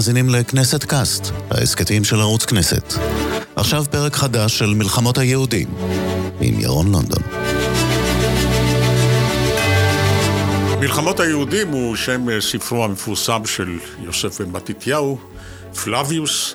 מאזינים לכנסת קאסט, ההסכתים של ערוץ כנסת. עכשיו פרק חדש של מלחמות היהודים, עם ירון לונדון. מלחמות היהודים הוא שם ספרו המפורסם של יוסף בן מתתיהו, פלביוס,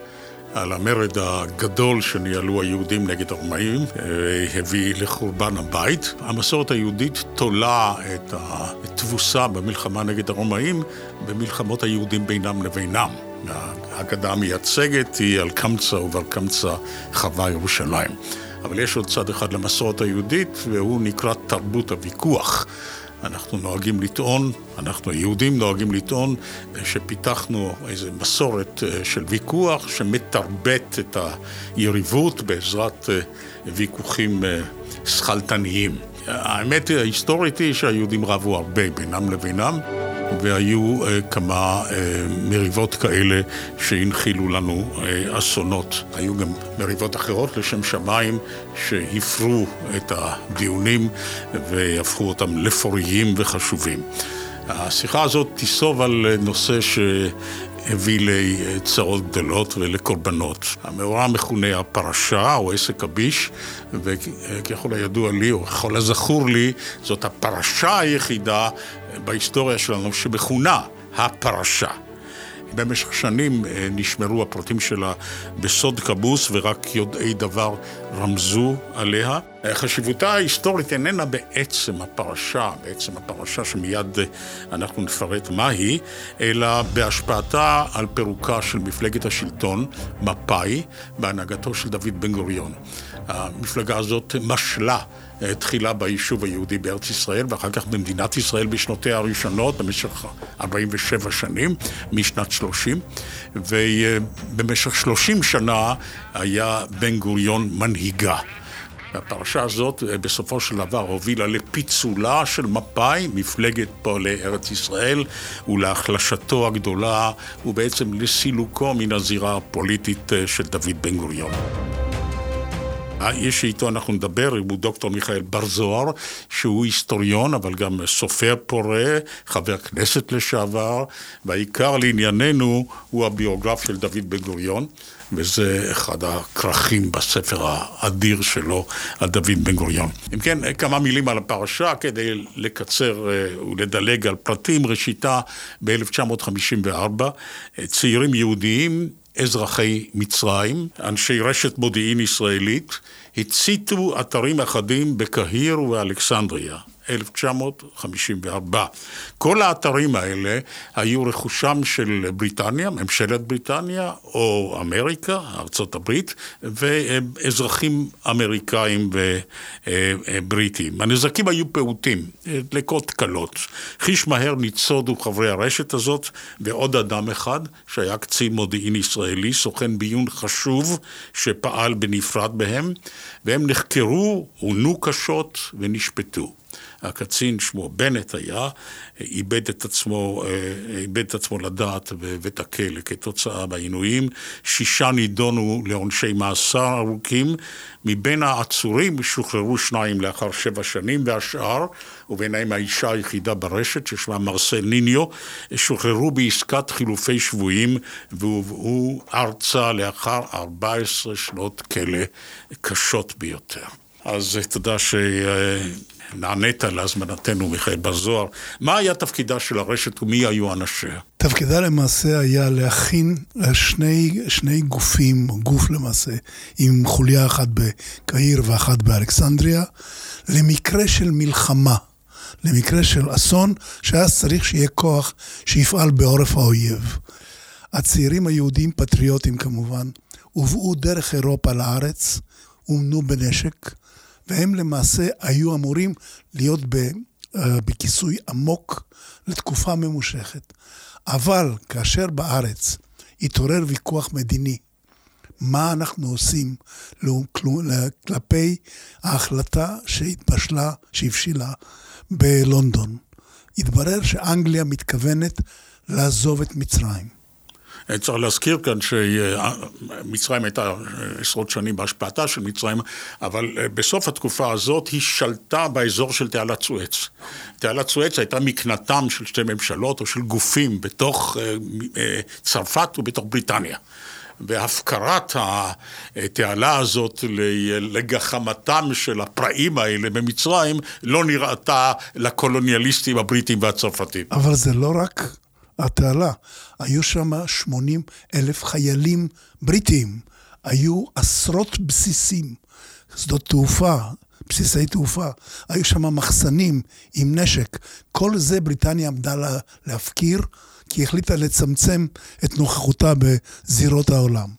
על המרד הגדול שניהלו היהודים נגד הרומאים, אה, הביא לחורבן הבית. המסורת היהודית תולה את התבוסה במלחמה נגד הרומאים במלחמות היהודים בינם לבינם. ההגדה המייצגת היא על קמצא ועל קמצא חווה ירושלים. אבל יש עוד צד אחד למסורת היהודית, והוא נקרא תרבות הוויכוח. אנחנו נוהגים לטעון, אנחנו היהודים נוהגים לטעון שפיתחנו איזו מסורת אה, של ויכוח שמתרבט את היריבות בעזרת אה, ויכוחים אה, שכלתניים. האמת ההיסטורית היא שהיהודים רבו הרבה בינם לבינם. והיו uh, כמה uh, מריבות כאלה שהנחילו לנו uh, אסונות. היו גם מריבות אחרות לשם שמיים שהפרו את הדיונים והפכו אותם לפוריים וחשובים. השיחה הזאת תיסוב על נושא ש... הביא לצרות גדולות ולקורבנות. המאורע מכונה הפרשה או עסק הביש, וככל הידוע לי, או ככל הזכור לי, זאת הפרשה היחידה בהיסטוריה שלנו שמכונה הפרשה. במשך שנים אה, נשמרו הפרטים שלה בסוד כבוס ורק יודעי דבר רמזו עליה. אה, חשיבותה ההיסטורית איננה בעצם הפרשה, בעצם הפרשה שמיד אה, אנחנו נפרט מהי, אלא בהשפעתה על פירוקה של מפלגת השלטון, מפא"י, בהנהגתו של דוד בן גוריון. המפלגה הזאת משלה תחילה ביישוב היהודי בארץ ישראל ואחר כך במדינת ישראל בשנותיה הראשונות במשך 47 שנים, משנת 30 ובמשך 30 שנה היה בן גוריון מנהיגה. הפרשה הזאת בסופו של דבר הובילה לפיצולה של מפא"י, מפלגת פועלי ארץ ישראל, ולהחלשתו הגדולה ובעצם לסילוקו מן הזירה הפוליטית של דוד בן גוריון. האיש שאיתו אנחנו נדבר הוא דוקטור מיכאל בר זוהר, שהוא היסטוריון, אבל גם סופר פורה, חבר כנסת לשעבר, והעיקר לענייננו הוא הביוגרף של דוד בן גוריון. וזה אחד הכרכים בספר האדיר שלו על דוד בן גוריון. אם כן, כמה מילים על הפרשה כדי לקצר אה, ולדלג על פרטים. ראשיתה ב-1954, צעירים יהודיים אזרחי מצרים, אנשי רשת מודיעין ישראלית, הציתו אתרים אחדים בקהיר ובאלכסנדריה. 1954. כל האתרים האלה היו רכושם של בריטניה, ממשלת בריטניה, או אמריקה, הברית, ואזרחים אמריקאים ובריטים. הנזקים היו פעוטים, דלקות קלות. חיש מהר ניצודו חברי הרשת הזאת, ועוד אדם אחד, שהיה קצין מודיעין ישראלי, סוכן ביון חשוב, שפעל בנפרד בהם, והם נחקרו, עונו קשות ונשפטו. הקצין שמו בנט היה, איבד את עצמו, אה, איבד את עצמו לדעת בבית הכלא כתוצאה מהעינויים. שישה נידונו לעונשי מאסר ארוכים. מבין העצורים שוחררו שניים לאחר שבע שנים, והשאר, וביניהם האישה היחידה ברשת ששמה מרסל ניניו, שוחררו בעסקת חילופי שבויים והובאו ארצה לאחר 14 שנות כלא קשות ביותר. אז תודה ש... נענית להזמנתנו, מיכאל בר זוהר. מה היה תפקידה של הרשת ומי היו אנשיה? תפקידה למעשה היה להכין שני, שני גופים, גוף למעשה, עם חוליה אחת בקהיר ואחת באלכסנדריה, למקרה של מלחמה. למקרה של אסון, שאז צריך שיהיה כוח שיפעל בעורף האויב. הצעירים היהודים, פטריוטים כמובן, הובאו דרך אירופה לארץ, אומנו בנשק, והם למעשה היו אמורים להיות אה, בכיסוי עמוק לתקופה ממושכת. אבל כאשר בארץ התעורר ויכוח מדיני, מה אנחנו עושים כלפי ההחלטה שהתבשלה, שהבשילה בלונדון. התברר שאנגליה מתכוונת לעזוב את מצרים. צריך להזכיר כאן שמצרים הייתה עשרות שנים בהשפעתה של מצרים, אבל בסוף התקופה הזאת היא שלטה באזור של תעלת סואץ. תעלת סואץ הייתה מקנתם של שתי ממשלות או של גופים בתוך צרפת ובתוך בריטניה. והפקרת התעלה הזאת לגחמתם של הפראים האלה במצרים לא נראתה לקולוניאליסטים הבריטים והצרפתים. אבל זה לא רק התעלה, היו שם 80 אלף חיילים בריטים, היו עשרות בסיסים, שדות תעופה, בסיסי תעופה, היו שם מחסנים עם נשק, כל זה בריטניה עמדה להפקיר. כי היא החליטה לצמצם את נוכחותה בזירות העולם.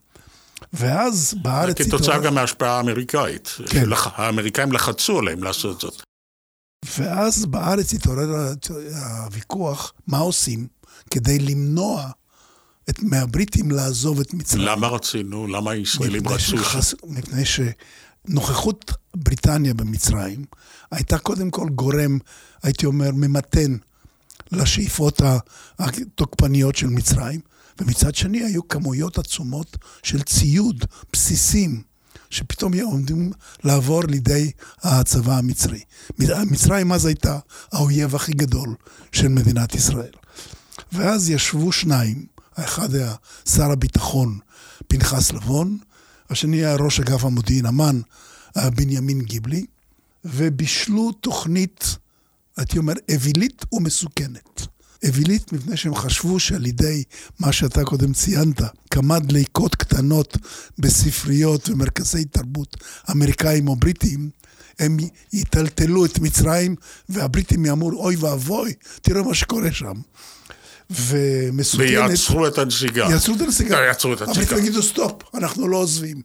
ואז בארץ... כתוצאה גם מההשפעה האמריקאית. כן. האמריקאים לחצו עליהם לעשות זאת. ואז בארץ התעורר הוויכוח, מה עושים כדי למנוע את, מהבריטים לעזוב את מצרים. למה רצינו? למה הישראלים רצו? שחס... מפני שנוכחות בריטניה במצרים הייתה קודם כל גורם, הייתי אומר, ממתן לשאיפות התוקפניות של מצרים, ומצד שני היו כמויות עצומות של ציוד, בסיסים, שפתאום עומדים לעבור לידי הצבא המצרי. מצרים אז הייתה האויב הכי גדול של מדינת ישראל. ואז ישבו שניים, האחד היה שר הביטחון פנחס לבון, השני היה ראש אגף המודיעין אמ"ן בנימין גיבלי, ובישלו תוכנית הייתי אומר, אווילית ומסוכנת. אווילית מפני שהם חשבו שעל ידי מה שאתה קודם ציינת, כמה דליקות קטנות בספריות ומרכזי תרבות אמריקאים או בריטיים, הם יטלטלו את מצרים, והבריטים יאמרו, אוי ואבוי, תראה מה שקורה שם. ומסוכנת... ויעצרו את הנסיגה. יעצרו את הנסיגה. לא, יעצרו את הנסיגה. אבל יגידו, סטופ, אנחנו לא עוזבים.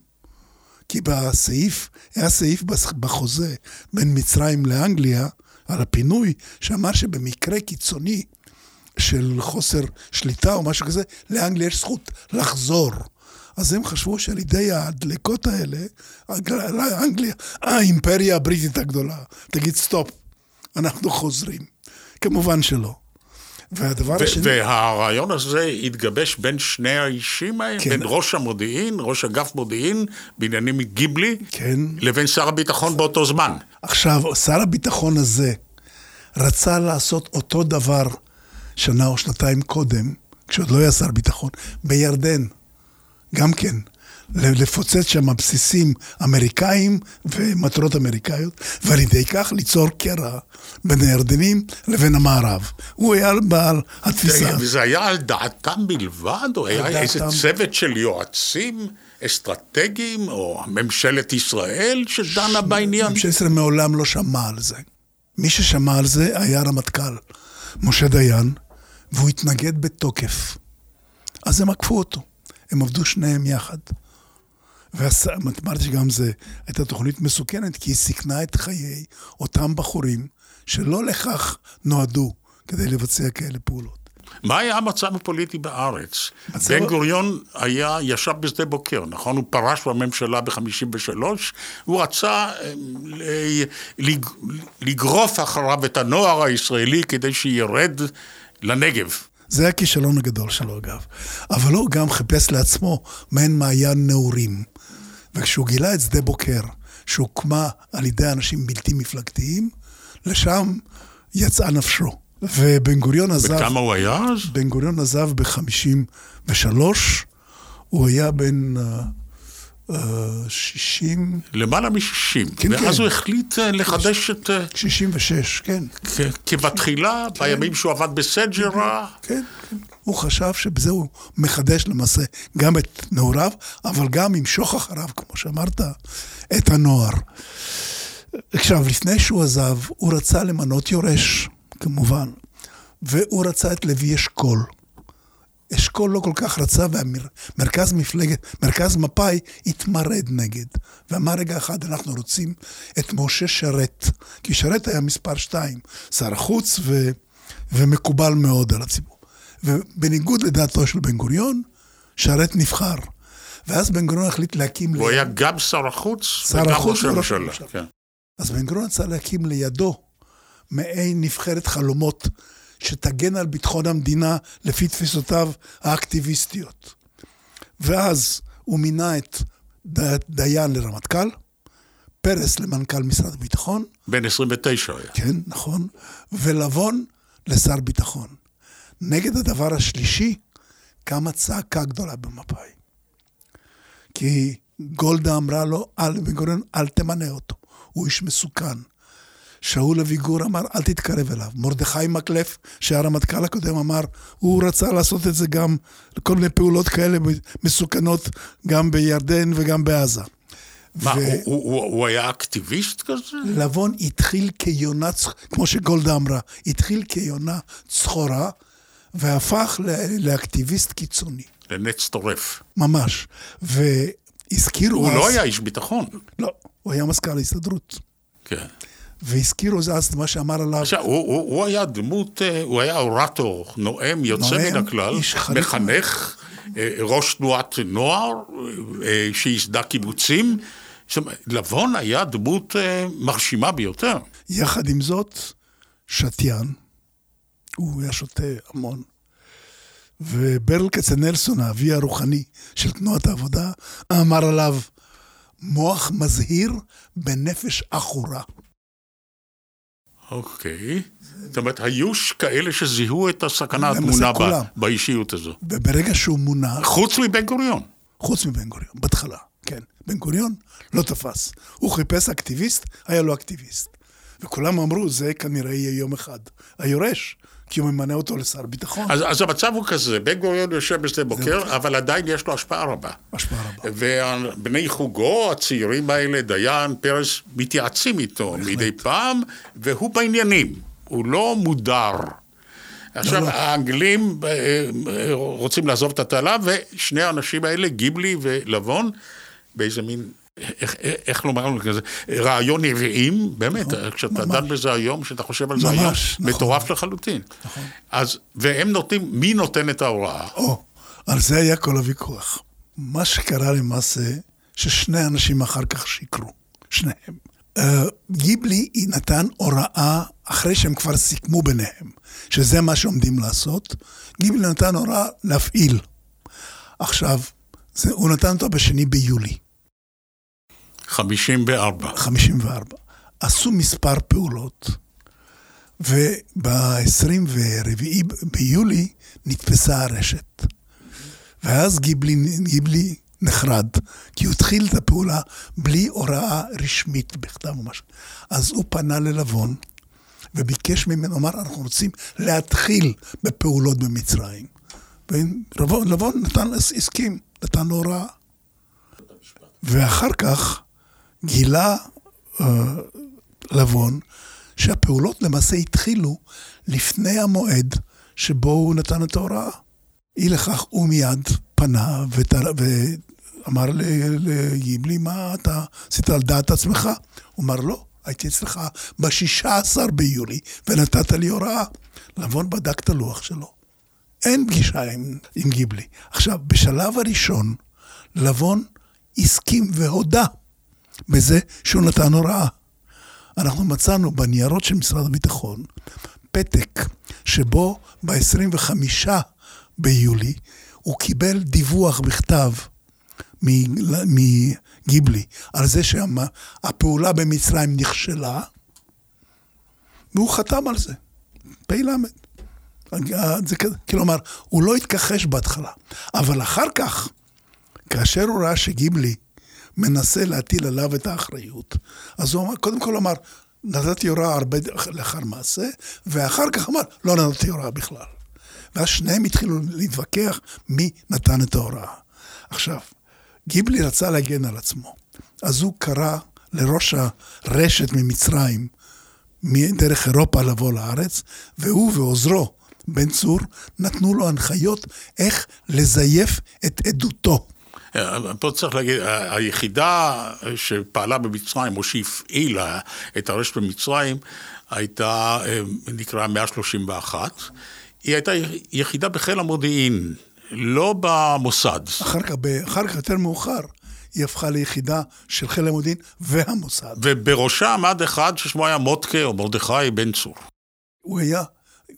כי בסעיף, היה סעיף בחוזה בין מצרים לאנגליה, על הפינוי, שאמר שבמקרה קיצוני של חוסר שליטה או משהו כזה, לאנגליה יש זכות לחזור. אז הם חשבו שעל ידי הדלקות האלה, אנגליה, האימפריה הבריטית הגדולה, תגיד סטופ, אנחנו חוזרים. כמובן שלא. והדבר השני... והרעיון הזה התגבש בין שני האישים האלה, כן. בין ראש המודיעין, ראש אגף מודיעין, בעניינים מגיבלי, כן. לבין שר הביטחון באותו זמן. עכשיו, שר הביטחון הזה רצה לעשות אותו דבר שנה או שנתיים קודם, כשעוד לא היה שר ביטחון, בירדן. גם כן. לפוצץ שם בסיסים אמריקאים ומטרות אמריקאיות, ועל ידי כך ליצור קרע בין הירדנים לבין המערב. הוא היה בעל התפיסה. וזה היה על דעתם בלבד, או היה דעתם... איזה צוות של יועצים? אסטרטגיים, או ממשלת ישראל שדנה ש... בעניין? ממשלת ישראל מעולם לא שמע על זה. מי ששמע על זה היה רמטכ"ל, משה דיין, והוא התנגד בתוקף. אז הם עקפו אותו. הם עבדו שניהם יחד. ואמרתי שגם זו הייתה תוכנית מסוכנת, כי היא סיכנה את חיי אותם בחורים שלא לכך נועדו כדי לבצע כאלה פעולות. מה היה המצב הפוליטי בארץ? מצב... בן גוריון היה, ישב בשדה בוקר, נכון? הוא פרש בממשלה ב-53, הוא רצה אה, לגרוף אחריו את הנוער הישראלי כדי שירד לנגב. זה הכישלון הגדול שלו אגב. אבל הוא גם חיפש לעצמו מעין מעיין נעורים. וכשהוא גילה את שדה בוקר, שהוקמה על ידי אנשים בלתי מפלגתיים, לשם יצאה נפשו. ובן גוריון עזב... וכמה הוא היה אז? בן גוריון עזב ב-53, הוא היה בן... Uh, uh, 60... למעלה מ-60. כן, ואז כן. הוא החליט uh, לחדש את... 66, כן. כבתחילה, כן. בימים שהוא עבד בסג'רה. כן, כן. הוא חשב שבזה הוא מחדש למעשה גם את נעוריו, אבל גם ימשוך אחריו, כמו שאמרת, את הנוער. עכשיו, לפני שהוא עזב, הוא רצה למנות יורש, כמובן, והוא רצה את לוי אשכול. אשכול לא כל כך רצה, ומרכז מפלגת, מרכז מפא"י התמרד נגד. ואמר רגע אחד, אנחנו רוצים את משה שרת, כי שרת היה מספר שתיים, שר החוץ ו, ומקובל מאוד על הציבור. ובניגוד לדעתו של בן גוריון, שרת נבחר. ואז בן גוריון החליט להקים... הוא היה גם שר החוץ וגם ראש הממשלה. כן. אז בן גוריון רצה להקים לידו מעין נבחרת חלומות שתגן על ביטחון המדינה לפי תפיסותיו האקטיביסטיות. ואז הוא מינה את דיין לרמטכ"ל, פרס למנכ"ל משרד הביטחון. בן 29 היה. כן, נכון. ולבון לשר ביטחון. נגד הדבר השלישי קמה צעקה גדולה במפא"י. כי גולדה אמרה לו, אל, בן גוריון, אל תמנה אותו, הוא איש מסוכן. שאול אביגור אמר, אל תתקרב אליו. מרדכי מקלף, שהרמטכ"ל הקודם אמר, הוא רצה לעשות את זה גם, כל מיני פעולות כאלה מסוכנות, גם בירדן וגם בעזה. מה, ו... הוא, הוא, הוא היה אקטיביסט כזה? לבון התחיל כיונה, כמו שגולדה אמרה, התחיל כיונה צחורה, והפך לאקטיביסט קיצוני. לנץ טורף. ממש. והזכירו הוא לא אז... הוא לא היה איש ביטחון. לא, הוא היה מזכ"ל ההסתדרות. כן. והזכירו אז מה שאמר עליו... עכשיו, הוא, הוא, הוא היה דמות, אה, הוא היה אורטור, נואם, יוצא נואם, מן הכלל, מחנך, אה, ראש תנועת נוער, אה, שייסדה קיבוצים. לבון היה דמות מרשימה ביותר. יחד עם זאת, שתיין, הוא היה שותה המון. וברל כצנלסון, האבי הרוחני של תנועת העבודה, אמר עליו, מוח מזהיר בנפש עכורה. אוקיי. זאת אומרת, היו כאלה שזיהו את הסכנה הטמונה באישיות הזו. וברגע שהוא מונה... חוץ מבן גוריון. חוץ מבן גוריון, בהתחלה, כן. בן גוריון לא תפס. הוא חיפש אקטיביסט, היה לו אקטיביסט. וכולם אמרו, זה כנראה יהיה יום אחד. היורש, כי הוא ממנה אותו לשר ביטחון. אז, אז המצב הוא כזה, בן גוריון יושב בשדה בוקר, אבל עדיין יש לו השפעה רבה. השפעה רבה. ובני חוגו, הצעירים האלה, דיין, פרס, מתייעצים איתו בהחלט. מדי פעם, והוא בעניינים, הוא לא מודר. עכשיו, לא. האנגלים אה, אה, רוצים לעזוב את התעלה, ושני האנשים האלה, גיבלי ולבון, באיזה מין איך, איך לומר לנו כזה, רעיון נביאים, באמת, נכון, כשאתה ממש. דן בזה היום, כשאתה חושב על זה ממש, היום, נכון. מטורף לחלוטין. נכון. אז, והם נותנים, מי נותן את ההוראה? או, על זה היה כל הוויכוח. מה שקרה למעשה, ששני אנשים אחר כך שיקרו, שניהם. Uh, גיבלי נתן הוראה, אחרי שהם כבר סיכמו ביניהם, שזה מה שעומדים לעשות, גיבלי נתן הוראה להפעיל. עכשיו, זה, הוא נתן אותו בשני ביולי. 54. 54. עשו מספר פעולות, וב-24 ביולי נתפסה הרשת. ואז גיבלי, גיבלי נחרד, כי הוא התחיל את הפעולה בלי הוראה רשמית בכתב או משהו. אז הוא פנה ללבון וביקש ממנו, אמר, אנחנו רוצים להתחיל בפעולות במצרים. ולבון נתן, הסכים, נתן הוראה. ואחר כך גילה uh, לבון שהפעולות למעשה התחילו לפני המועד שבו הוא נתן את ההוראה. אי לכך הוא מיד פנה ותר... ואמר לגיבלי, מה אתה עשית על דעת עצמך? הוא אמר, לא, הייתי אצלך ב-16 ביולי ונתת לי הוראה. לבון בדק את הלוח שלו. אין פגישה עם, עם גיבלי. עכשיו, בשלב הראשון, לבון הסכים והודה בזה שהוא נתן הוראה. אנחנו מצאנו בניירות של משרד הביטחון פתק שבו ב-25 ביולי הוא קיבל דיווח בכתב מגיבלי על זה שהפעולה במצרים נכשלה, והוא חתם על זה, פ"ל. זה כלומר, הוא לא התכחש בהתחלה, אבל אחר כך, כאשר הוא ראה שגיבלי מנסה להטיל עליו את האחריות. אז הוא אמר, קודם כל אמר, נתתי הוראה הרבה לאחר מעשה, ואחר כך אמר, לא נתתי הוראה בכלל. ואז שניהם התחילו להתווכח מי נתן את ההוראה. עכשיו, גיבלי רצה להגן על עצמו, אז הוא קרא לראש הרשת ממצרים, דרך אירופה לבוא לארץ, והוא ועוזרו, בן צור, נתנו לו הנחיות איך לזייף את עדותו. פה צריך להגיד, היחידה שפעלה במצרים, או שהפעילה את הרשת במצרים, הייתה, אה, נקרא 131. היא הייתה יחידה בחיל המודיעין, לא במוסד. אחר כך, אחר כך יותר מאוחר. היא הפכה ליחידה של חיל המודיעין והמוסד. ובראשה עמד אחד ששמו היה מוטקה או מרדכי בן צור. הוא היה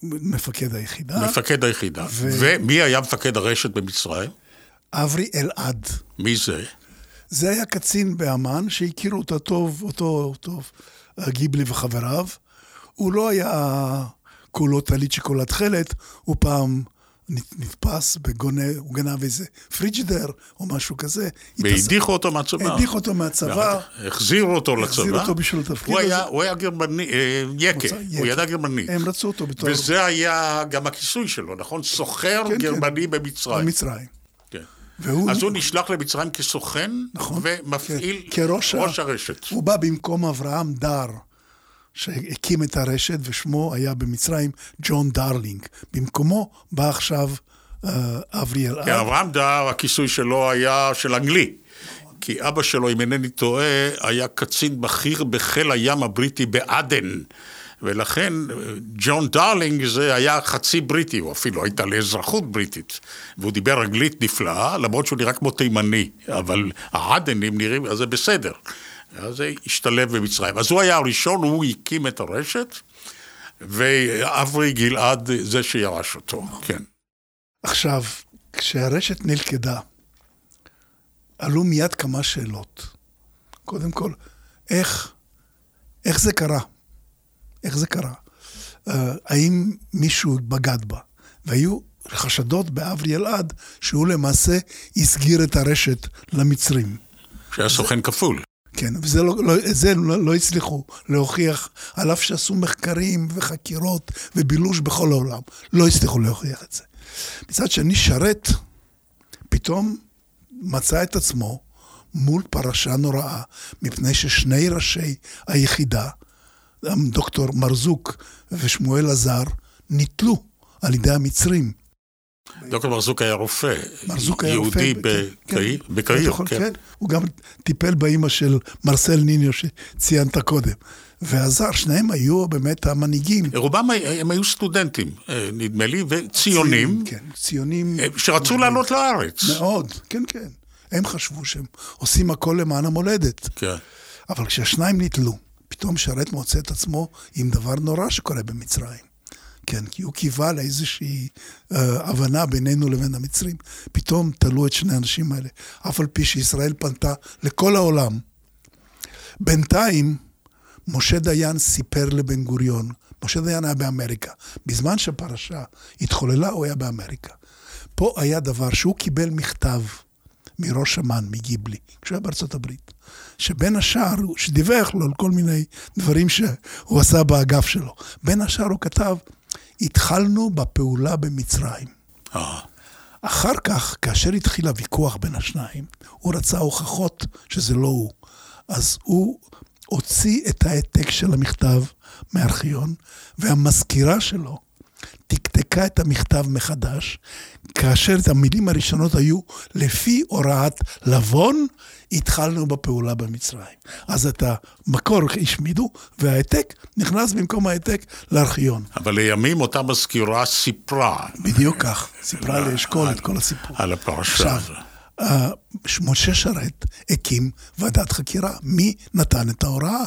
מפקד היחידה. מפקד היחידה. ו... ומי היה מפקד הרשת במצרים? אברי אלעד. מי זה? זה היה קצין באמ"ן שהכירו אותו טוב, אותו טוב, גיבלי וחבריו. הוא לא היה כולו טלית שכולה תכלת, הוא פעם נתפס בגונה, הוא גנב איזה פריג'דר או משהו כזה. והדיחו אותו מהצבא. הדיחו אותו מהצבא. החזירו אותו לצבא. החזירו אותו בשביל התפקיד הזה. הוא היה גרמני, אה, יקה, הוא ידע גרמנית. הם רצו אותו בתור... וזה היה גם הכיסוי שלו, נכון? סוחר כן, כן. גרמני כן. במצרים. במצרים. והוא... אז הוא נשלח למצרים כסוכן, נכון, ומפעיל כן. ראש הרשת. הוא בא במקום אברהם דר. שהקים את הרשת, ושמו היה במצרים ג'ון דרלינג. במקומו בא עכשיו אה, אברי אלעד. כן, אברהם דר, הכיסוי שלו היה של אנגלי. כי אבא שלו, אם אינני טועה, היה קצין בכיר בחיל הים הבריטי בעדן. ולכן ג'ון דרלינג זה היה חצי בריטי, הוא אפילו הייתה לו אזרחות בריטית. והוא דיבר אנגלית נפלאה, למרות שהוא נראה כמו תימני, אבל העדנים נראים, אז זה בסדר. אז זה השתלב במצרים. אז הוא היה הראשון, הוא הקים את הרשת, ואברי אלעד זה שירש אותו, כן. עכשיו, כשהרשת נלכדה, עלו מיד כמה שאלות. קודם כל, איך, איך זה קרה? איך זה קרה? Uh, האם מישהו בגד בה? והיו חשדות באברי אלעד שהוא למעשה הסגיר את הרשת למצרים. שהיה סוכן כפול. כן, וזה לא, לא, זה לא, לא הצליחו להוכיח, על אף שעשו מחקרים וחקירות ובילוש בכל העולם, לא הצליחו להוכיח את זה. מצד שני, שרת פתאום מצא את עצמו מול פרשה נוראה, מפני ששני ראשי היחידה, דוקטור מרזוק ושמואל עזר, ניטלו על ידי המצרים. דוקטור מרזוק היה רופא. מרזוק היה רופא. יהודי בקהיר, כן, כן. הוא גם טיפל באימא של מרסל ניניו שציינת קודם. ועזר, שניהם היו באמת המנהיגים. רובם הם היו סטודנטים, אה, נדמה לי, וציונים. כן, ציונים. אה, שרצו לעלות לארץ. מאוד, כן, כן. הם חשבו שהם עושים הכל למען המולדת. כן. אבל כשהשניים נתלו, פתאום שרת מוצא את עצמו עם דבר נורא שקורה במצרים. כן, כי הוא קיווה לאיזושהי אה, הבנה בינינו לבין המצרים. פתאום תלו את שני האנשים האלה, אף על פי שישראל פנתה לכל העולם. בינתיים, משה דיין סיפר לבן גוריון, משה דיין היה באמריקה. בזמן שהפרשה התחוללה, הוא היה באמריקה. פה היה דבר שהוא קיבל מכתב מראש אמ"ן, מגיבלי, כשהוא היה בארצות הברית, שבין השאר, שדיווח לו על כל מיני דברים שהוא עשה באגף שלו. בין השאר הוא כתב, התחלנו בפעולה במצרים. אה. אחר כך, כאשר התחיל הוויכוח בין השניים, הוא רצה הוכחות שזה לא הוא. אז הוא הוציא את העתק של המכתב מארכיון, והמזכירה שלו תקתקה את המכתב מחדש, כאשר את המילים הראשונות היו, לפי הוראת לבון, התחלנו בפעולה במצרים. אז את המקור השמידו, וההעתק נכנס במקום ההעתק לארכיון. אבל לימים אותה מזכירה סיפרה. בדיוק כך, סיפרה לאשכול את כל הסיפור. על הפרשה. עכשיו, אה, משה שרת הקים ועדת חקירה. מי נתן את ההוראה?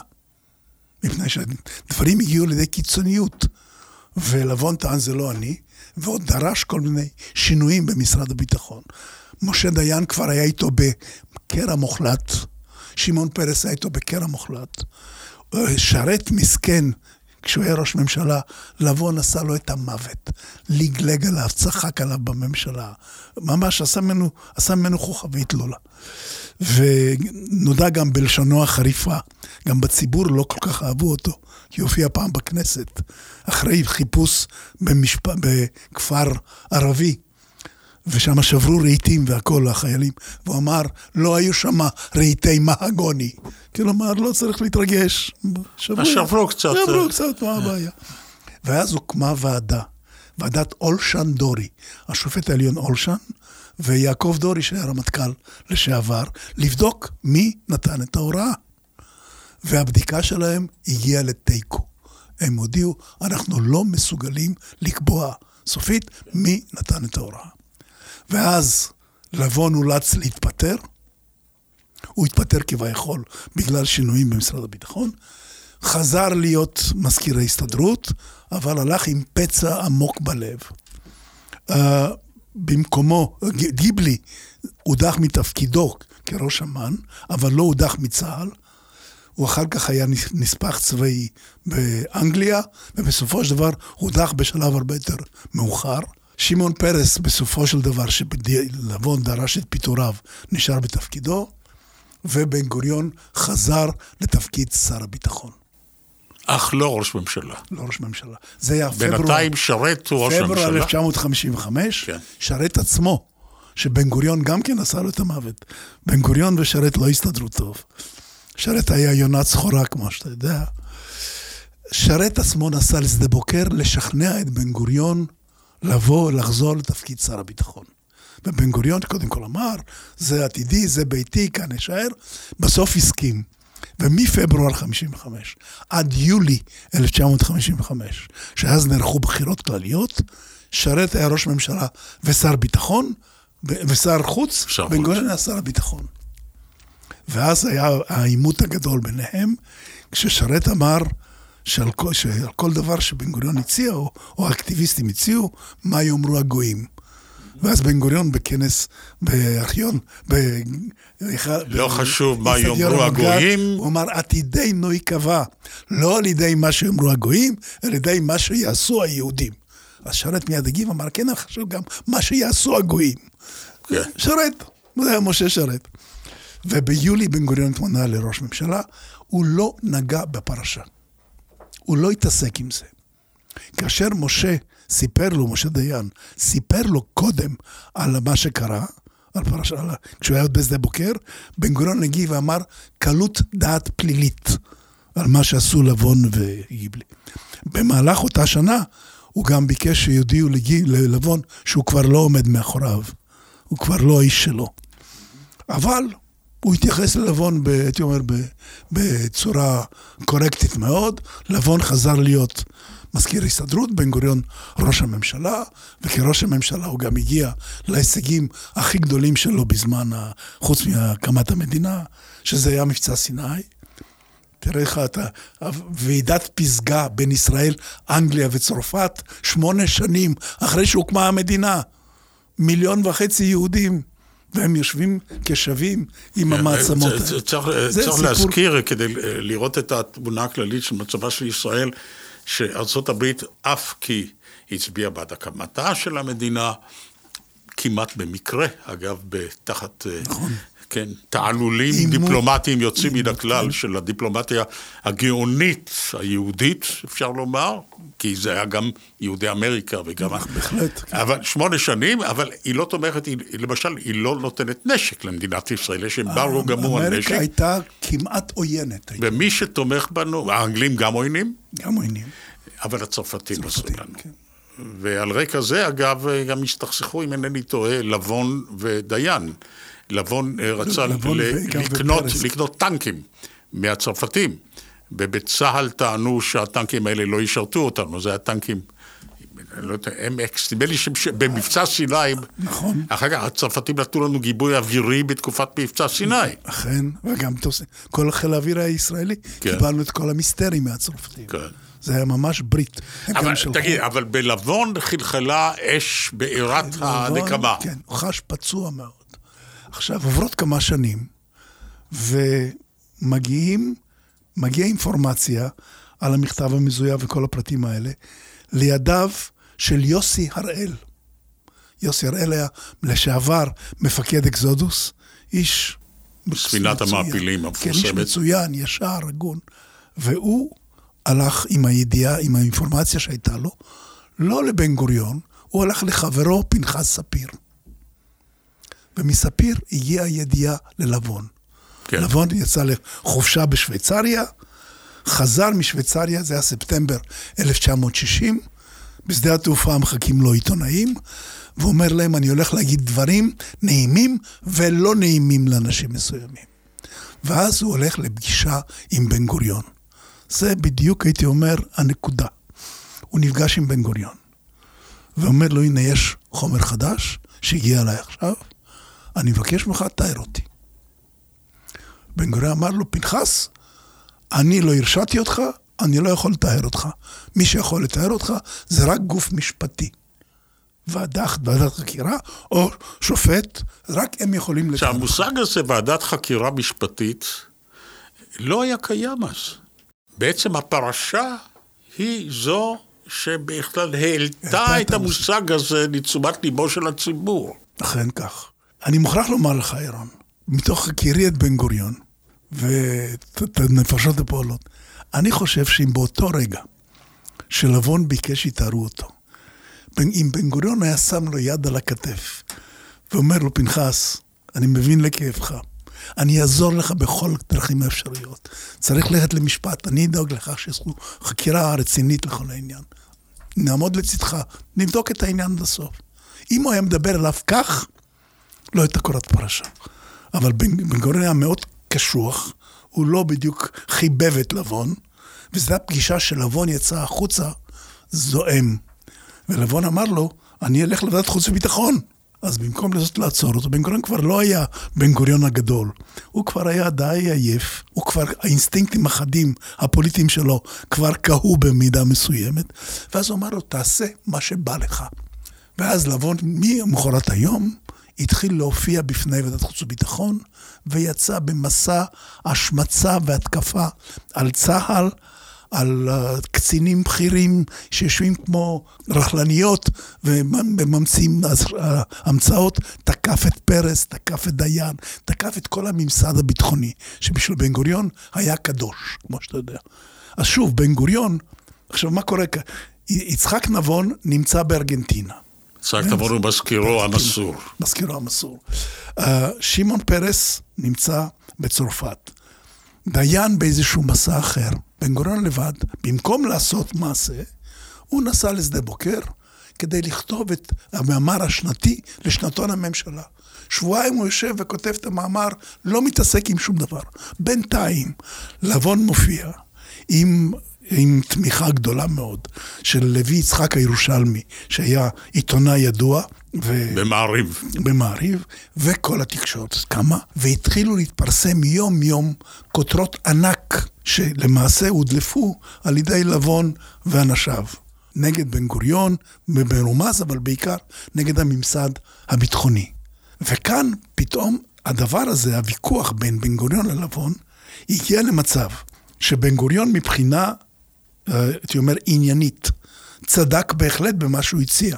מפני שהדברים הגיעו לידי קיצוניות. ולבון טען זה לא אני, ועוד דרש כל מיני שינויים במשרד הביטחון. משה דיין כבר היה איתו בקרע מוחלט, שמעון פרס היה איתו בקרע מוחלט. שרת מסכן, כשהוא היה ראש ממשלה, לבון עשה לו את המוות. לגלג עליו, צחק עליו בממשלה. ממש עשה ממנו, עשה ממנו חוכא ואטלולה. ונודע גם בלשונו החריפה. גם בציבור לא כל כך אהבו אותו, כי הופיע פעם בכנסת, אחרי חיפוש במשפ... בכפר ערבי, ושם שברו רהיטים והכול, החיילים, והוא אמר, לא היו שם רהיטי מהגוני. כלומר, לא צריך להתרגש. שברו, שברו קצת. שברו קצת, מה הבעיה? ואז הוקמה ועדה, ועדת אולשן דורי. השופט העליון אולשן ויעקב דורי, שהיה רמטכ"ל לשעבר, לבדוק מי נתן את ההוראה. והבדיקה שלהם הגיעה לתיקו. הם הודיעו, אנחנו לא מסוגלים לקבוע סופית מי נתן את ההוראה. ואז לבון אולץ להתפטר, הוא התפטר כביכול בגלל שינויים במשרד הביטחון. חזר להיות מזכיר ההסתדרות, אבל הלך עם פצע עמוק בלב. Uh, במקומו, גיבלי הודח מתפקידו כראש אמ"ן, אבל לא הודח מצה"ל. הוא אחר כך היה נספח צבאי באנגליה, ובסופו של דבר הודח בשלב הרבה יותר מאוחר. שמעון פרס, בסופו של דבר, שלבון דרש את פיטוריו, נשאר בתפקידו, ובן גוריון חזר לתפקיד שר הביטחון. אך לא ראש ממשלה. לא ראש ממשלה. זה היה פברואר... בינתיים שרת הוא ראש הממשלה. פברואר 1955, כן. שרת עצמו, שבן גוריון גם כן עשה לו את המוות. בן גוריון ושרת לא הסתדרו טוב. שרת היה יונת סחורה, כמו שאתה יודע. שרת עצמו נסע לשדה בוקר לשכנע את בן גוריון לבוא, לחזור לתפקיד שר הביטחון. ובן גוריון קודם כל אמר, זה עתידי, זה ביתי, כאן אשאר. בסוף הסכים. ומפברואר 55 עד יולי 1955, שאז נערכו בחירות כלליות, שרת היה ראש ממשלה ושר ביטחון, ושר חוץ, בן גוריון היה שר הביטחון. ואז היה העימות הגדול ביניהם, כששרת אמר שעל כל, שעל כל דבר שבן גוריון הציע, או, או האקטיביסטים הציעו, מה יאמרו הגויים. ואז בן גוריון בכנס בארכיון, ב... לא חשוב מה יאמרו הגויים. הוא אמר, עתידנו ייקבע, לא על ידי מה שיאמרו הגויים, על ידי מה שיעשו היהודים. אז שרת מיד הגיב, אמר, כן, חשוב גם מה שיעשו הגויים. כן. שרת, זה היה משה שרת. וביולי בן גוריון התמנה לראש ממשלה, הוא לא נגע בפרשה. הוא לא התעסק עם זה. כאשר משה סיפר לו, משה דיין, סיפר לו קודם על מה שקרה, על פרשה, על... כשהוא היה עוד בשדה בוקר, בן גוריון הגיב ואמר, קלות דעת פלילית על מה שעשו לבון וגיבלי. במהלך אותה שנה, הוא גם ביקש שיודיעו ללבון שהוא כבר לא עומד מאחוריו, הוא כבר לא האיש שלו. אבל הוא התייחס ללבון, הייתי אומר, בצורה קורקטית מאוד. לבון חזר להיות מזכיר הסתדרות, בן גוריון ראש הממשלה, וכראש הממשלה הוא גם הגיע להישגים הכי גדולים שלו בזמן, חוץ מהקמת המדינה, שזה היה מבצע סיני. תראה איך אתה, ועידת פסגה בין ישראל, אנגליה וצרפת, שמונה שנים אחרי שהוקמה המדינה. מיליון וחצי יהודים. והם יושבים כשווים עם כן, המעצמות האלה. צריך, צריך להזכיר, כדי לראות את התמונה הכללית של מצבה של ישראל, שארצות הברית אף כי הצביעה בעד הקמתה של המדינה, כמעט במקרה, אגב, תחת אה, נכון. כן, תעלולים אימות, דיפלומטיים יוצאים מן הכלל. של הדיפלומטיה הגאונית היהודית, אפשר לומר, כי זה היה גם יהודי אמריקה וגם... בהחלט. כן. אבל שמונה שנים, אבל היא לא תומכת, היא, למשל, היא לא נותנת נשק למדינת ישראל, יש אמברגו גמור על נשק. אמריקה הייתה כמעט עוינת. ומי שתומך בנו, האנגלים גם עוינים? גם עוינים. אבל הצרפתים עשו לנו. כן. ועל רקע זה, אגב, גם הסתכסכו, אם אינני טועה, לבון ודיין. לבון אה, רצה לבון לקנות, לקנות טנקים מהצרפתים, ובצה"ל טענו שהטנקים האלה לא ישרתו אותנו, זה היה טנקים... לא יודע, MX, נדמה לי שבמבצע סיני, נכון. אחר כך הצרפתים נתנו לנו גיבוי אווירי בתקופת מבצע סיני. אכן, וגם כל חיל האוויר הישראלי, כן. קיבלנו את כל המיסטרים מהצרפתים. כן. זה היה ממש ברית. אבל תגיד, אבל בלבון חלחלה אש בעירת הנקמה. כן, הוא חש פצוע מאוד. עכשיו, עוברות כמה שנים, ומגיעים, מגיעה אינפורמציה על המכתב המזויף וכל הפרטים האלה, לידיו של יוסי הראל. יוסי הראל היה לשעבר מפקד אקזודוס, איש ספינת המעפילים המפורסמת. כן, איש מצוין, ישר, הגון. והוא הלך עם הידיעה, עם האינפורמציה שהייתה לו, לא לבן גוריון, הוא הלך לחברו פנחס ספיר. ומספיר הגיעה ידיעה ללבון. כן. לבון יצא לחופשה בשוויצריה, חזר משוויצריה, זה היה ספטמבר 1960, בשדה התעופה מחכים לו עיתונאים, ואומר להם, אני הולך להגיד דברים נעימים ולא נעימים לאנשים מסוימים. ואז הוא הולך לפגישה עם בן גוריון. זה בדיוק, הייתי אומר, הנקודה. הוא נפגש עם בן גוריון, ואומר לו, הנה יש חומר חדש שהגיע אליי עכשיו, אני מבקש ממך, תאר אותי. בן גוריון אמר לו, פנחס, אני לא הרשעתי אותך, אני לא יכול לתאר אותך. מי שיכול לתאר אותך זה רק גוף משפטי. ועדת, ועדת חקירה או שופט, רק הם יכולים לתאר. שהמושג הזה, ועדת חקירה משפטית, לא היה קיים אז. בעצם הפרשה היא זו שבכלל העלתה את המושג הזה לתשומת ליבו של הציבור. אכן כך. אני מוכרח לומר לך, אירון, מתוך הכירי את בן גוריון ואת הנפשות הפועלות, אני חושב שאם באותו רגע שלבון ביקש שיתארו אותו, אם בן גוריון היה שם לו יד על הכתף ואומר לו, פנחס, אני מבין לכאבך, אני אעזור לך בכל דרכים האפשריות. צריך ללכת למשפט, אני אדאג לך שיעשו חקירה רצינית לכל העניין. נעמוד לצדך, נבדוק את העניין עד הסוף. אם הוא היה מדבר אליו כך, לא הייתה קורת פרשה. אבל בן גוריון היה מאוד קשוח, הוא לא בדיוק חיבב את לבון, וזו הפגישה שלבון יצא החוצה זועם. ולבון אמר לו, אני אלך לוועדת חוץ וביטחון. אז במקום לנסות לעצור אותו, בן גוריון כבר לא היה בן גוריון הגדול. הוא כבר היה די עייף, הוא כבר, האינסטינקטים החדים, הפוליטיים שלו, כבר קהו במידה מסוימת, ואז הוא אמר לו, תעשה מה שבא לך. ואז לבון, ממחרת היום, התחיל להופיע בפני ועדת חוץ וביטחון, ויצא במסע השמצה והתקפה על צה"ל, על אה, קצינים בכירים שיושבים כמו רכלניות וממציאים אה, המצאות, תקף את פרס, תקף את דיין, תקף את כל הממסד הביטחוני, שבשביל בן גוריון היה קדוש, כמו שאתה יודע. אז שוב, בן גוריון, עכשיו מה קורה כאן? יצחק נבון נמצא בארגנטינה. נבון הוא מזכירו המסור. מזכירו המסור. אה, שמעון פרס נמצא בצרפת. דיין באיזשהו מסע אחר. בן גוריון לבד, במקום לעשות מעשה, הוא נסע לשדה בוקר כדי לכתוב את המאמר השנתי לשנתון הממשלה. שבועיים הוא יושב וכותב את המאמר, לא מתעסק עם שום דבר. בינתיים, לבון מופיע עם, עם תמיכה גדולה מאוד של לוי יצחק הירושלמי, שהיה עיתונאי ידוע. ו... במעריב. במעריב, וכל התקשורת קמה, והתחילו להתפרסם יום-יום כותרות ענק שלמעשה הודלפו על ידי לבון ואנשיו. נגד בן גוריון, במרומז, אבל בעיקר נגד הממסד הביטחוני. וכאן פתאום הדבר הזה, הוויכוח בין בן גוריון ללבון, הגיע למצב שבן גוריון מבחינה, הייתי אומר, עניינית, צדק בהחלט במה שהוא הציע.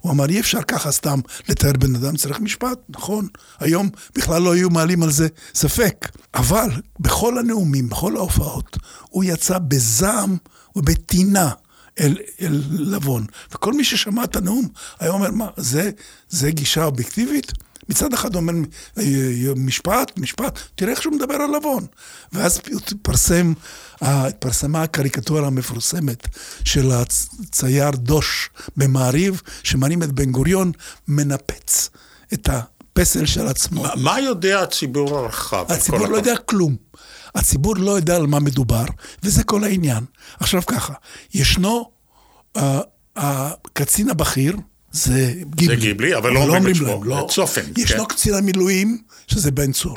הוא אמר, אי אפשר ככה סתם לתאר בן אדם, צריך משפט, נכון. היום בכלל לא היו מעלים על זה ספק. אבל בכל הנאומים, בכל ההופעות, הוא יצא בזעם ובטינה. אל, אל לבון. וכל מי ששמע את הנאום היה אומר, מה, זה, זה גישה אובייקטיבית? מצד אחד אומר, משפט, משפט, תראה איך שהוא מדבר על לבון. ואז התפרסם, התפרסמה הקריקטורה המפורסמת של הצייר דוש במעריב, שמראים את בן גוריון מנפץ את הפסל של עצמו. מה, מה יודע הציבור הרחב? הציבור לא יודע כלום. הציבור לא יודע על מה מדובר, וזה כל העניין. עכשיו ככה, ישנו uh, הקצין הבכיר, זה גיבלי. זה גיבלי, אבל לא אומרים את שמו, לא. צופן. ישנו כן. קצין המילואים, שזה בן צור.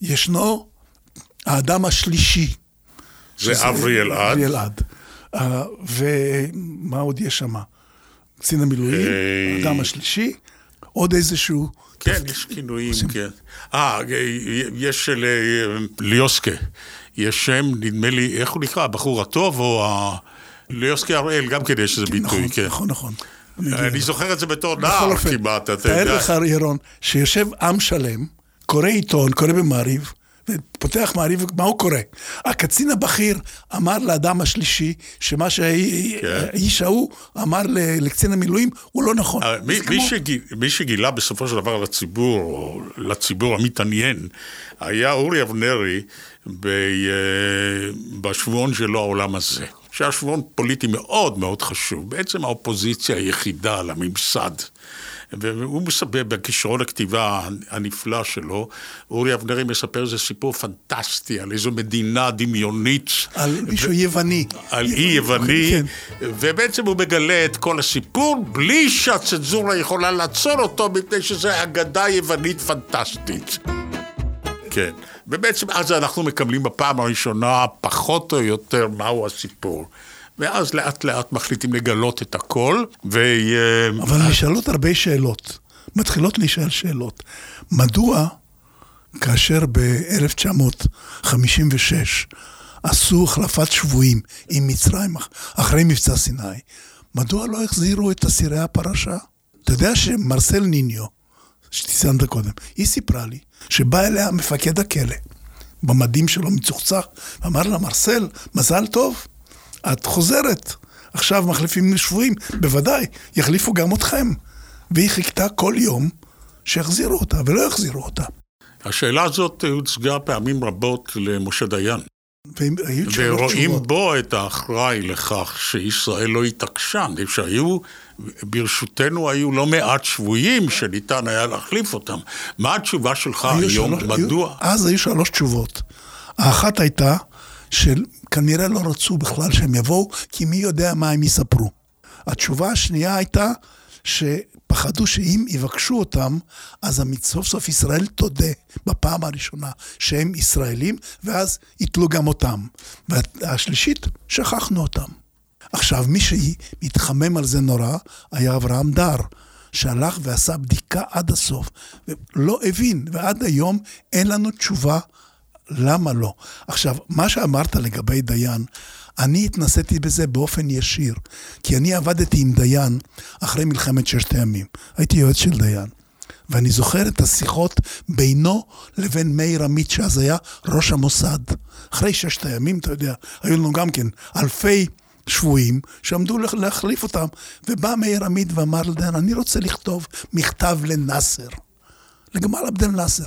ישנו האדם השלישי. זה אברי אלעד. אברי אלעד. Uh, ומה עוד יש שם? קצין המילואים, אה, האדם השלישי, עוד איזשהו... כן, יש כינויים, כן. אה, יש ליוסקה. יש שם, נדמה לי, איך הוא נקרא? הבחור הטוב או ה... ליוסקי הראל, גם כן יש איזה כן, ביטוי, נכון, כן. נכון, נכון. אני זוכר את זה בתור נער כמעט, אתה יודע. תאר לך, ירון, שיושב עם שלם, קורא עיתון, קורא במעריב, ופותח מעריב, מה הוא קורא? הקצין הבכיר אמר לאדם השלישי, שמה שהאיש כן. ההוא אמר לקצין המילואים, הוא לא נכון. מי שגילה בסופו של דבר לציבור, או לציבור המתעניין, היה אורי אבנרי אה, בשבועון שלו העולם הזה. שהיה שבועון פוליטי מאוד מאוד חשוב, בעצם האופוזיציה היחידה לממסד. והוא מספר בכישרון הכתיבה הנפלא שלו, אורי אבנרי מספר איזה סיפור פנטסטי על איזו מדינה דמיונית. על מישהו ו... יווני. על אי יווני, כן. ובעצם הוא מגלה את כל הסיפור בלי שהצנזורה יכולה לעצור אותו, מפני שזו אגדה יוונית פנטסטית. כן, ובעצם אז אנחנו מקבלים בפעם הראשונה פחות או יותר מהו הסיפור. ואז לאט לאט מחליטים לגלות את הכל, ו... אבל נשאלות הרבה שאלות. מתחילות להישאל שאלות. מדוע כאשר ב-1956 עשו החלפת שבויים עם מצרים אחרי מבצע סיני, מדוע לא החזירו את אסירי הפרשה? אתה יודע שמרסל ניניו, שציינת קודם, היא סיפרה לי שבא אליה מפקד הכלא, במדים שלו מצוחצח, ואמר לה, מרסל, מזל טוב, את חוזרת. עכשיו מחליפים שבויים, בוודאי, יחליפו גם אתכם. והיא חיכתה כל יום שיחזירו אותה, ולא יחזירו אותה. השאלה הזאת הוצגה פעמים רבות למשה דיין. ורואים. בו את האחראי לכך שישראל לא התעקשה, שהיו, ברשותנו היו לא מעט שבויים שניתן היה להחליף אותם. מה התשובה שלך היום? שלוש, מדוע? היו, אז היו שלוש תשובות. האחת הייתה שכנראה לא רצו בכלל שהם יבואו, כי מי יודע מה הם יספרו. התשובה השנייה הייתה שפחדו שאם יבקשו אותם, אז סוף סוף ישראל תודה בפעם הראשונה שהם ישראלים, ואז יתלו גם אותם. והשלישית, שכחנו אותם. עכשיו, מי שהתחמם על זה נורא היה אברהם דר. שהלך ועשה בדיקה עד הסוף, ולא הבין, ועד היום אין לנו תשובה למה לא. עכשיו, מה שאמרת לגבי דיין, אני התנסיתי בזה באופן ישיר, כי אני עבדתי עם דיין אחרי מלחמת ששת הימים. הייתי יועץ של דיין. ואני זוכר את השיחות בינו לבין מאיר עמית, שאז היה ראש המוסד. אחרי ששת הימים, אתה יודע, היו לנו גם כן אלפי שבויים שעמדו להחליף אותם. ובא מאיר עמית ואמר לדיין, אני רוצה לכתוב מכתב לנאסר, לגמל עבדל נאסר.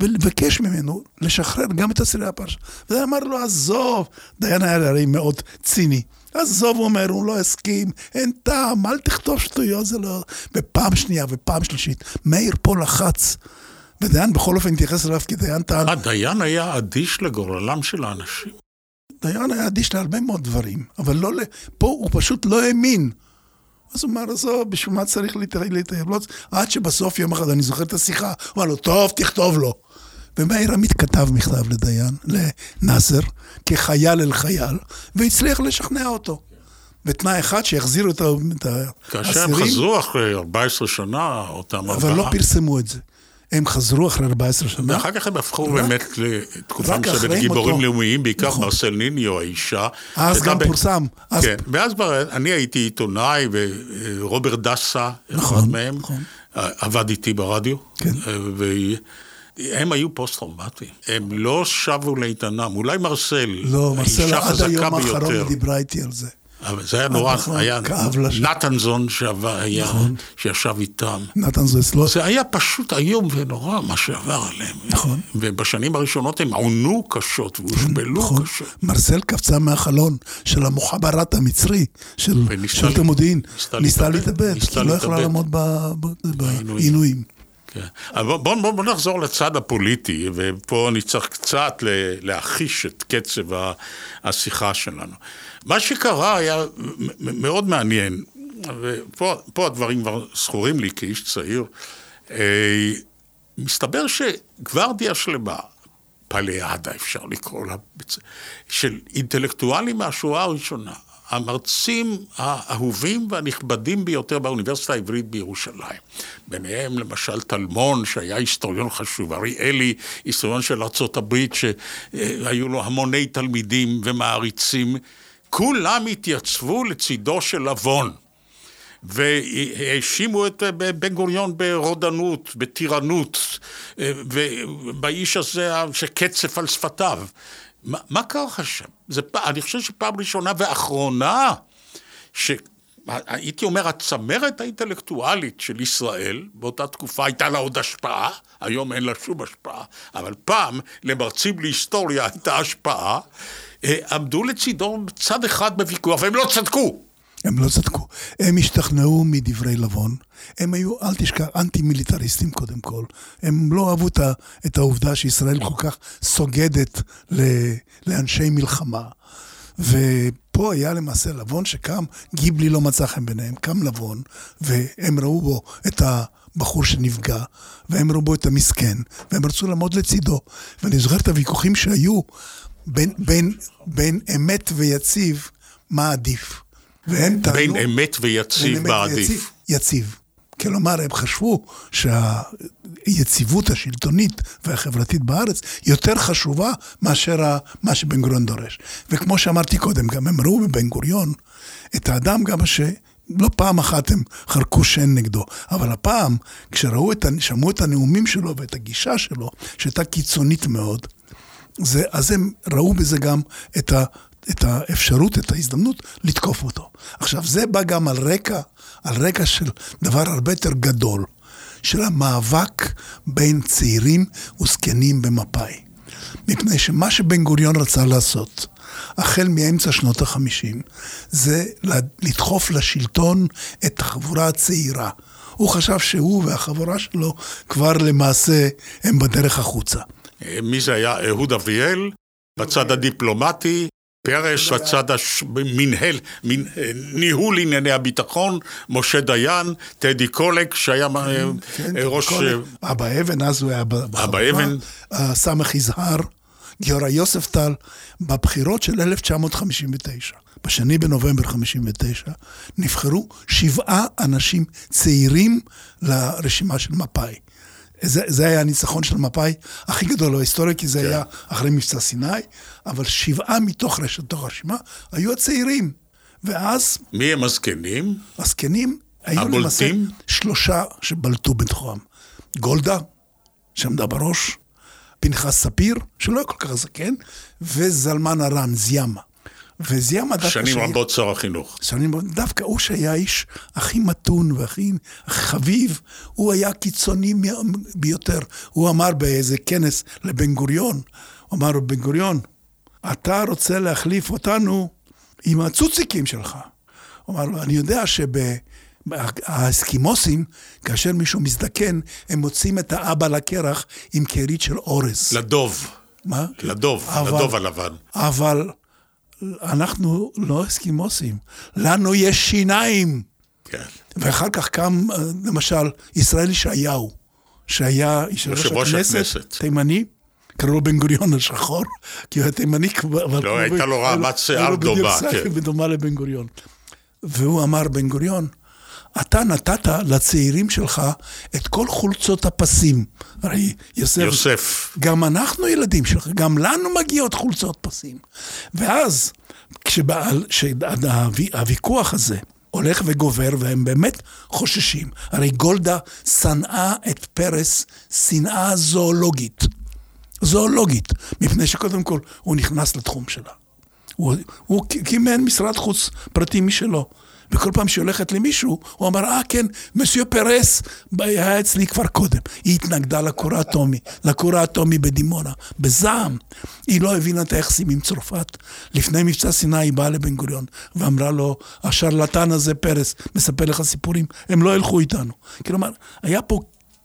ולבקש ממנו לשחרר גם את אסירי הפרשה. וזה אמר לו, עזוב, דיין היה הרי מאוד ציני. עזוב, הוא אומר, הוא לא הסכים, אין טעם, אל תכתוב שטויות, זה לא... ופעם שנייה ופעם שלישית, מאיר פה לחץ. ודיין בכל אופן התייחס אליו כדיין טען. הדיין היה אדיש לגורלם של האנשים. דיין היה אדיש להרבה מאוד דברים, אבל לא ל... פה הוא פשוט לא האמין. אז הוא אמר, עזוב, בשביל מה צריך להתערב? לא... עד שבסוף יום אחד, אני זוכר את השיחה, הוא אמר לו, טוב, תכתוב לו. ומאיר עמית כתב מכתב לדיין, לנאסר, כחייל אל חייל, והצליח לשכנע אותו. בתנאי אחד שיחזירו את האסירים. כאשר הם חזרו אחרי 14 שנה, אותם ארבעה. אבל לא פרסמו את זה. הם חזרו אחרי 14 שנה. ואחר כך הם הפכו רק, באמת לתקופה מסוימת גיבורים לאומיים, בעיקר נכון. מרסל ניניו, האישה. אז גם ב... פורסם. אז... כן, ואז כבר אני הייתי עיתונאי, ורוברט דסה, נכון, אחד מהם, נכון. עבד איתי ברדיו. כן. ו... הם היו פוסט-טראומטיים, הם לא שבו לאיתנם, אולי מרסל, לא, מרסל עד היום האחרון דיברה איתי על זה. אבל זה היה נורא, היה נתנזון היה, נכון. שישב איתם. נתנזון אצלו. זה היה פשוט איום ונורא מה שעבר עליהם. נכון. ובשנים הראשונות הם עונו קשות והושפלו נכון. קשות. מרסל קפצה מהחלון של המוחברט המצרי, של שירות המודיעין. ניסתה להתאבד, כי לא יכלה לעמוד בעינויים. כן. בואו בוא, בוא נחזור לצד הפוליטי, ופה אני צריך קצת להחיש את קצב השיחה שלנו. מה שקרה היה מאוד מעניין, ופה הדברים כבר זכורים לי כאיש צעיר. אה, מסתבר שגוורדיה שלמה, פליאדה אפשר לקרוא לה, של אינטלקטואלים מהשואה הראשונה, המרצים האהובים והנכבדים ביותר באוניברסיטה העברית בירושלים. ביניהם למשל טלמון, שהיה היסטוריון חשוב, אריאלי, היסטוריון של ארה"ב, שהיו לו המוני תלמידים ומעריצים. כולם התייצבו לצידו של לבון. והאשימו את בן גוריון ברודנות, בטירנות, ובאיש הזה שקצף על שפתיו. מה, מה קרה שם? אני חושב שפעם ראשונה ואחרונה, שהייתי אומר, הצמרת האינטלקטואלית של ישראל, באותה תקופה הייתה לה עוד השפעה, היום אין לה שום השפעה, אבל פעם למרצים להיסטוריה הייתה השפעה, אה, עמדו לצידו צד אחד בוויכוח, והם לא צדקו. הם לא צדקו. הם השתכנעו מדברי לבון. הם היו, אל תשכח, אנטי-מיליטריסטים קודם כל. הם לא אהבו את העובדה שישראל כל כך סוגדת לאנשי מלחמה. ופה היה למעשה לבון שקם, גיבלי לא מצא חן ביניהם, קם לבון, והם ראו בו את הבחור שנפגע, והם ראו בו את המסכן, והם רצו לעמוד לצידו. ואני זוכר את הוויכוחים שהיו בין, בין, בין אמת ויציב, מה עדיף. והם טענו... בין אמת ויציב, עדיף. יציב. כלומר, הם חשבו שהיציבות השלטונית והחברתית בארץ יותר חשובה מאשר מה שבן גוריון דורש. וכמו שאמרתי קודם, גם הם ראו בבן גוריון את האדם גם ש... לא פעם אחת הם חרקו שן נגדו, אבל הפעם, כשראו את, שמעו את הנאומים שלו ואת הגישה שלו, שהייתה קיצונית מאוד, זה, אז הם ראו בזה גם את, ה, את האפשרות, את ההזדמנות לתקוף אותו. עכשיו, זה בא גם על רקע, על רקע של דבר הרבה יותר גדול, של המאבק בין צעירים וזקנים במפא"י. מפני שמה שבן גוריון רצה לעשות, החל מאמצע שנות החמישים, זה לדחוף לשלטון את החבורה הצעירה. הוא חשב שהוא והחבורה שלו כבר למעשה הם בדרך החוצה. מי זה היה? אהוד אביאל? בצד הדיפלומטי, פרס בצד המנהל, ניהול ענייני הביטחון, משה דיין, טדי קולק, שהיה כן, כן, ראש... אבא אבן, אז הוא היה אבא אבן. סמך יזהר, גיורא יוספטל, בבחירות של 1959. בשני בנובמבר 59, נבחרו שבעה אנשים צעירים לרשימה של מפא"י. זה, זה היה הניצחון של מפא"י הכי גדול בהיסטוריה, כי זה כן. היה אחרי מבצע סיני, אבל שבעה מתוך רשת הרשימה היו הצעירים. ואז... מי הם הזקנים? הזקנים היו הבולטים? למעשה שלושה שבלטו בתוכם. גולדה, שעמדה בראש, פנחס ספיר, שלא היה כל כך זקן, וזלמן ארן, זיאמה. וזיאמה דווקא... שנים רבות שר החינוך. שנים רבות, דווקא הוא שהיה האיש הכי מתון והכי חביב, הוא היה קיצוני ביותר. הוא אמר באיזה כנס לבן גוריון, הוא אמר לבן גוריון, אתה רוצה להחליף אותנו עם הצוציקים שלך. הוא אמר לו, אני יודע שב... האסקימוסים, כאשר מישהו מזדקן, הם מוצאים את האבא לקרח עם קרית של אורז. לדוב. מה? לדוב, אבל, לדוב הלבן. אבל אנחנו לא אסקימוסים, לנו יש שיניים. כן. ואחר כך קם, למשל, ישראל ישעיהו, שהיה יושב ראש הכנסת, תימני, קראו לו בן גוריון השחור, כי הוא היה תימני כבר. לא, הייתה לו רעמת שיער דומה, כן. ודומה לבן גוריון. והוא אמר, בן גוריון, אתה נתת לצעירים שלך את כל חולצות הפסים. הרי יוסף, יוסף. גם אנחנו ילדים שלך, גם לנו מגיעות חולצות פסים. ואז, כשהוויכוח הזה הולך וגובר, והם באמת חוששים, הרי גולדה שנאה את פרס שנאה זואולוגית. זואולוגית, מפני שקודם כל הוא נכנס לתחום שלה. הוא, הוא קימן משרד חוץ פרטי משלו. וכל פעם שהיא הולכת למישהו, הוא אמר, אה כן, מסיו פרס היה אצלי כבר קודם. היא התנגדה לכור האטומי, לכור האטומי בדימונה, בזעם. היא לא הבינה את היחסים עם צרפת. לפני מבצע סיני היא באה לבן גוריון ואמרה לו, השרלטן הזה פרס מספר לך סיפורים, הם לא ילכו איתנו. כלומר, היה פה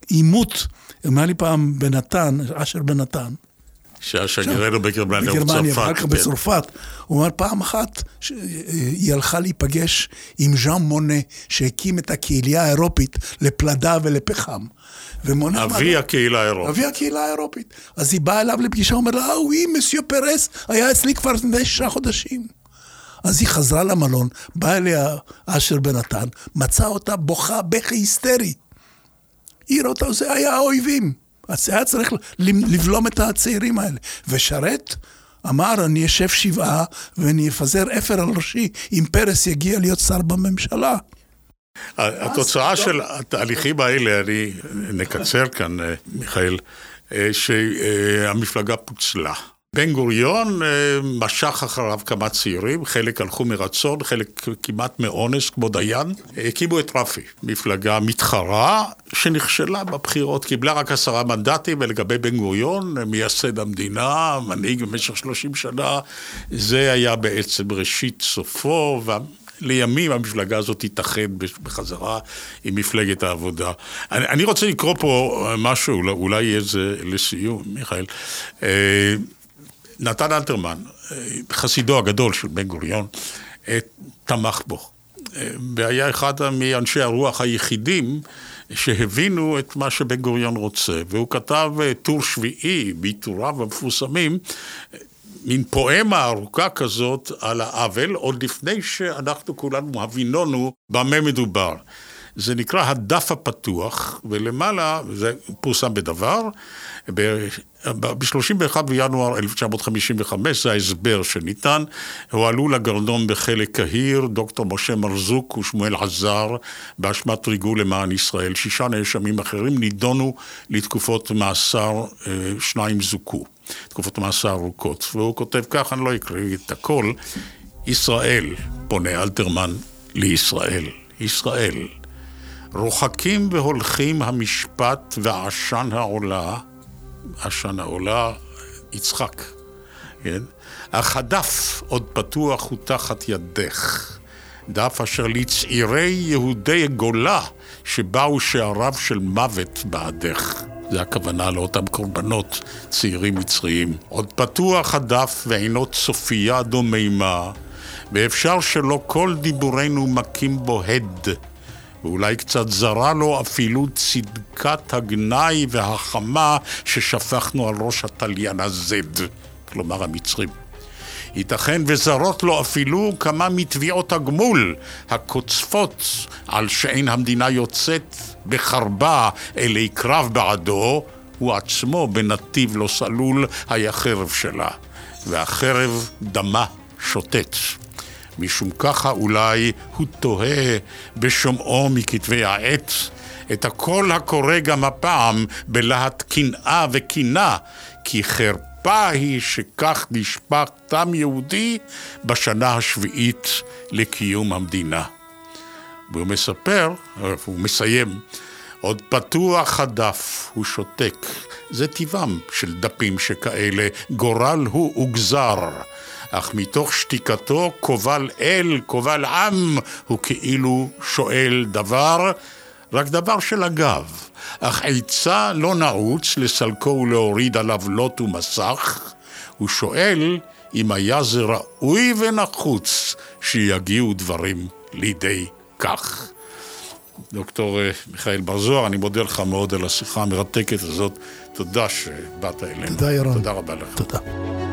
עימות, אמר לי פעם בנתן, אשר בנתן, שהיה שגרירנו בגרמניה ובצרפת. אחר כך כן. בצרפת. הוא אומר, פעם אחת היא הלכה להיפגש עם ז'אן מונה, שהקים את הקהילייה האירופית לפלדה ולפחם. ומונה... אבי הקהילה האירופית. אבי הקהילה האירופית. אז היא באה אליו לפגישה, הוא אומר לה, אה, וואי, מסיו פרס היה אצלי כבר לפני שישה חודשים. אז היא חזרה למלון, באה אליה אשר בנתן, מצאה אותה בוכה בכי היסטרי. היא ראתה, זה היה האויבים. אז היה צריך לבלום את הצעירים האלה. ושרת אמר, אני אשב שבעה ואני אפזר אפר על ראשי אם פרס יגיע להיות שר בממשלה. התוצאה של התהליכים האלה, אני נקצר כאן, אה, מיכאל, אה, שהמפלגה פוצלה. בן גוריון אה, משך אחריו כמה צעירים, חלק הלכו מרצון, חלק כמעט מאונס, כמו דיין. הקימו את רפי, מפלגה מתחרה שנכשלה בבחירות, קיבלה רק עשרה מנדטים, ולגבי בן גוריון, מייסד המדינה, מנהיג במשך שלושים שנה, זה היה בעצם ראשית סופו, לימים המפלגה הזאת תתאחד בחזרה עם מפלגת העבודה. אני, אני רוצה לקרוא פה משהו, אולי יהיה זה לסיום, מיכאל. אה, נתן אלתרמן, חסידו הגדול של בן גוריון, תמך בו. והיה אחד מאנשי הרוח היחידים שהבינו את מה שבן גוריון רוצה, והוא כתב טור שביעי בעיטוריו המפורסמים, מין פואמה ארוכה כזאת על העוול, עוד לפני שאנחנו כולנו הבינונו במה מדובר. זה נקרא הדף הפתוח, ולמעלה, זה פורסם בדבר, ב-31 בינואר 1955, זה ההסבר שניתן, הועלו לגרדום בחלק קהיר, דוקטור משה מרזוק ושמואל עזר, באשמת ריגול למען ישראל. שישה נאשמים אחרים נידונו לתקופות מאסר, אה, שניים זוכו. תקופות מאסר ארוכות. והוא כותב כך, אני לא אקריא את הכל, ישראל, פונה אלתרמן לישראל. ישראל. רוחקים והולכים המשפט ועשן העולה, עשן העולה, יצחק, כן? אך הדף עוד פתוח הוא תחת ידך. דף אשר לצעירי יהודי גולה שבאו שעריו של מוות בעדך. זה הכוונה לאותם קורבנות צעירים מצריים. עוד פתוח הדף ועינות צופייה דוממה, ואפשר שלא כל דיבורנו מכים בו הד. ואולי קצת זרה לו אפילו צדקת הגנאי והחמה ששפכנו על ראש התליין הזד, כלומר המצרים. ייתכן וזרות לו אפילו כמה מתביעות הגמול הקוצפות על שאין המדינה יוצאת בחרבה אלי קרב בעדו, הוא עצמו בנתיב לא סלול היה חרב שלה, והחרב דמה שוטט. משום ככה אולי הוא תוהה בשומעו מכתבי העת את הקול הקורא גם הפעם בלהט קנאה וקינה, כי חרפה היא שכך נשפך תם יהודי בשנה השביעית לקיום המדינה. והוא מספר, הוא מסיים, עוד פתוח הדף, הוא שותק. זה טבעם של דפים שכאלה, גורל הוא וגזר. אך מתוך שתיקתו קובל אל, קובל עם, הוא כאילו שואל דבר, רק דבר של אגב. אך עצה לא נעוץ לסלקו ולהוריד עליו לוט ומסך, הוא שואל אם היה זה ראוי ונחוץ שיגיעו דברים לידי כך. דוקטור אה, מיכאל בר זוהר, אני מודה לך מאוד על השיחה המרתקת הזאת. תודה שבאת אלינו. תודה, ירון. תודה רבה לך. תודה.